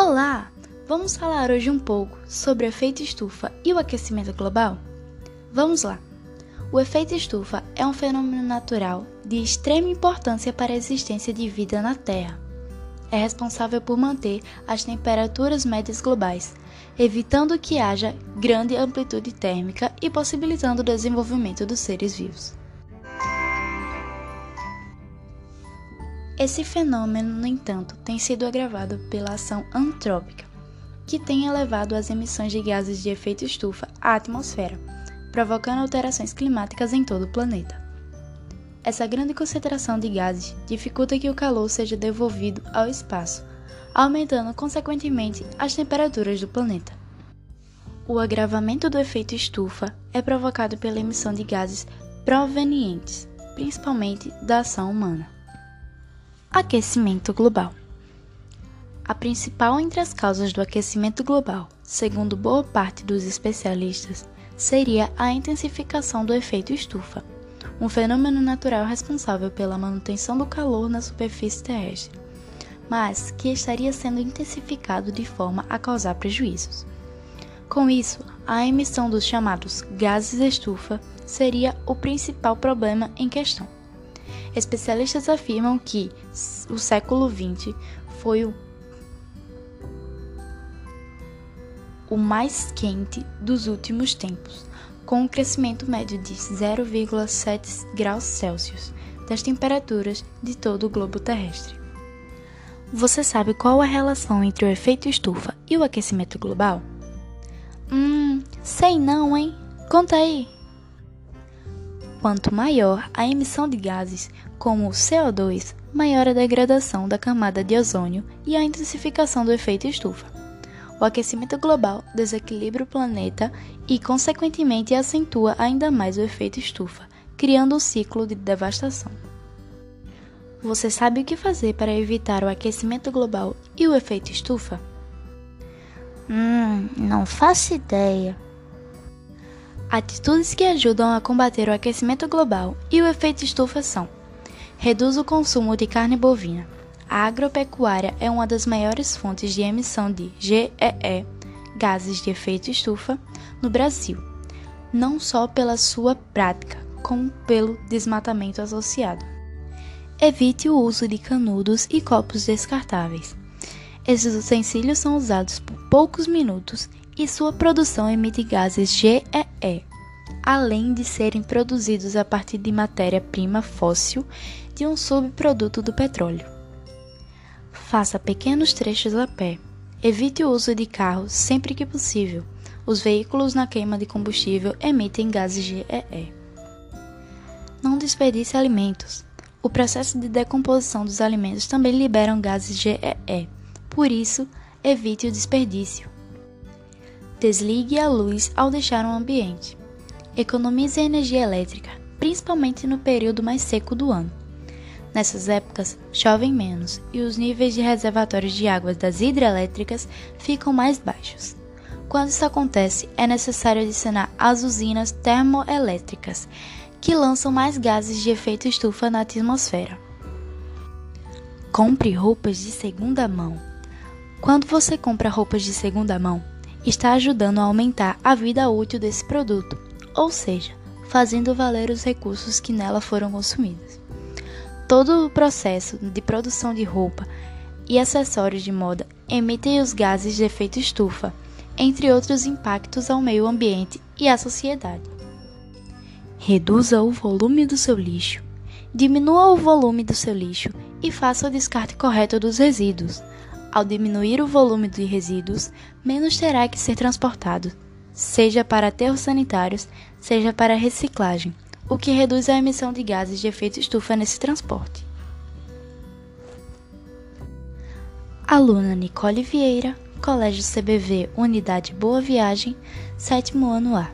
Olá! Vamos falar hoje um pouco sobre o efeito estufa e o aquecimento global? Vamos lá! O efeito estufa é um fenômeno natural de extrema importância para a existência de vida na Terra. É responsável por manter as temperaturas médias globais, evitando que haja grande amplitude térmica e possibilitando o desenvolvimento dos seres vivos. Esse fenômeno, no entanto, tem sido agravado pela ação antrópica, que tem elevado as emissões de gases de efeito estufa à atmosfera, provocando alterações climáticas em todo o planeta. Essa grande concentração de gases dificulta que o calor seja devolvido ao espaço, aumentando consequentemente as temperaturas do planeta. O agravamento do efeito estufa é provocado pela emissão de gases provenientes, principalmente da ação humana. Aquecimento global. A principal entre as causas do aquecimento global, segundo boa parte dos especialistas, seria a intensificação do efeito estufa, um fenômeno natural responsável pela manutenção do calor na superfície terrestre, mas que estaria sendo intensificado de forma a causar prejuízos. Com isso, a emissão dos chamados gases estufa seria o principal problema em questão. Especialistas afirmam que o século XX foi o, o mais quente dos últimos tempos, com um crescimento médio de 0,7 graus Celsius das temperaturas de todo o globo terrestre. Você sabe qual a relação entre o efeito estufa e o aquecimento global? Hum, sei não, hein? Conta aí! Quanto maior a emissão de gases como o CO2, maior a degradação da camada de ozônio e a intensificação do efeito estufa. O aquecimento global desequilibra o planeta e, consequentemente, acentua ainda mais o efeito estufa, criando um ciclo de devastação. Você sabe o que fazer para evitar o aquecimento global e o efeito estufa? Hum, não faço ideia. Atitudes que ajudam a combater o aquecimento global e o efeito estufa são: reduz o consumo de carne bovina. A agropecuária é uma das maiores fontes de emissão de GEE, gases de efeito estufa, no Brasil, não só pela sua prática, como pelo desmatamento associado. Evite o uso de canudos e copos descartáveis. Esses utensílios são usados por poucos minutos e sua produção emite gases GEE, além de serem produzidos a partir de matéria-prima fóssil de um subproduto do petróleo. Faça pequenos trechos a pé. Evite o uso de carros sempre que possível. Os veículos na queima de combustível emitem gases GEE. Não desperdice alimentos. O processo de decomposição dos alimentos também libera gases GEE. Por isso, evite o desperdício. Desligue a luz ao deixar o ambiente. Economize a energia elétrica, principalmente no período mais seco do ano. Nessas épocas, chovem menos e os níveis de reservatórios de águas das hidrelétricas ficam mais baixos. Quando isso acontece, é necessário adicionar as usinas termoelétricas, que lançam mais gases de efeito estufa na atmosfera. Compre roupas de segunda mão. Quando você compra roupas de segunda mão, está ajudando a aumentar a vida útil desse produto, ou seja, fazendo valer os recursos que nela foram consumidos. Todo o processo de produção de roupa e acessórios de moda emitem os gases de efeito estufa, entre outros impactos ao meio ambiente e à sociedade. Reduza o volume do seu lixo. Diminua o volume do seu lixo e faça o descarte correto dos resíduos. Ao diminuir o volume de resíduos, menos terá que ser transportado, seja para aterros sanitários, seja para reciclagem, o que reduz a emissão de gases de efeito estufa nesse transporte. Aluna Nicole Vieira, Colégio CBV Unidade Boa Viagem, sétimo ano A.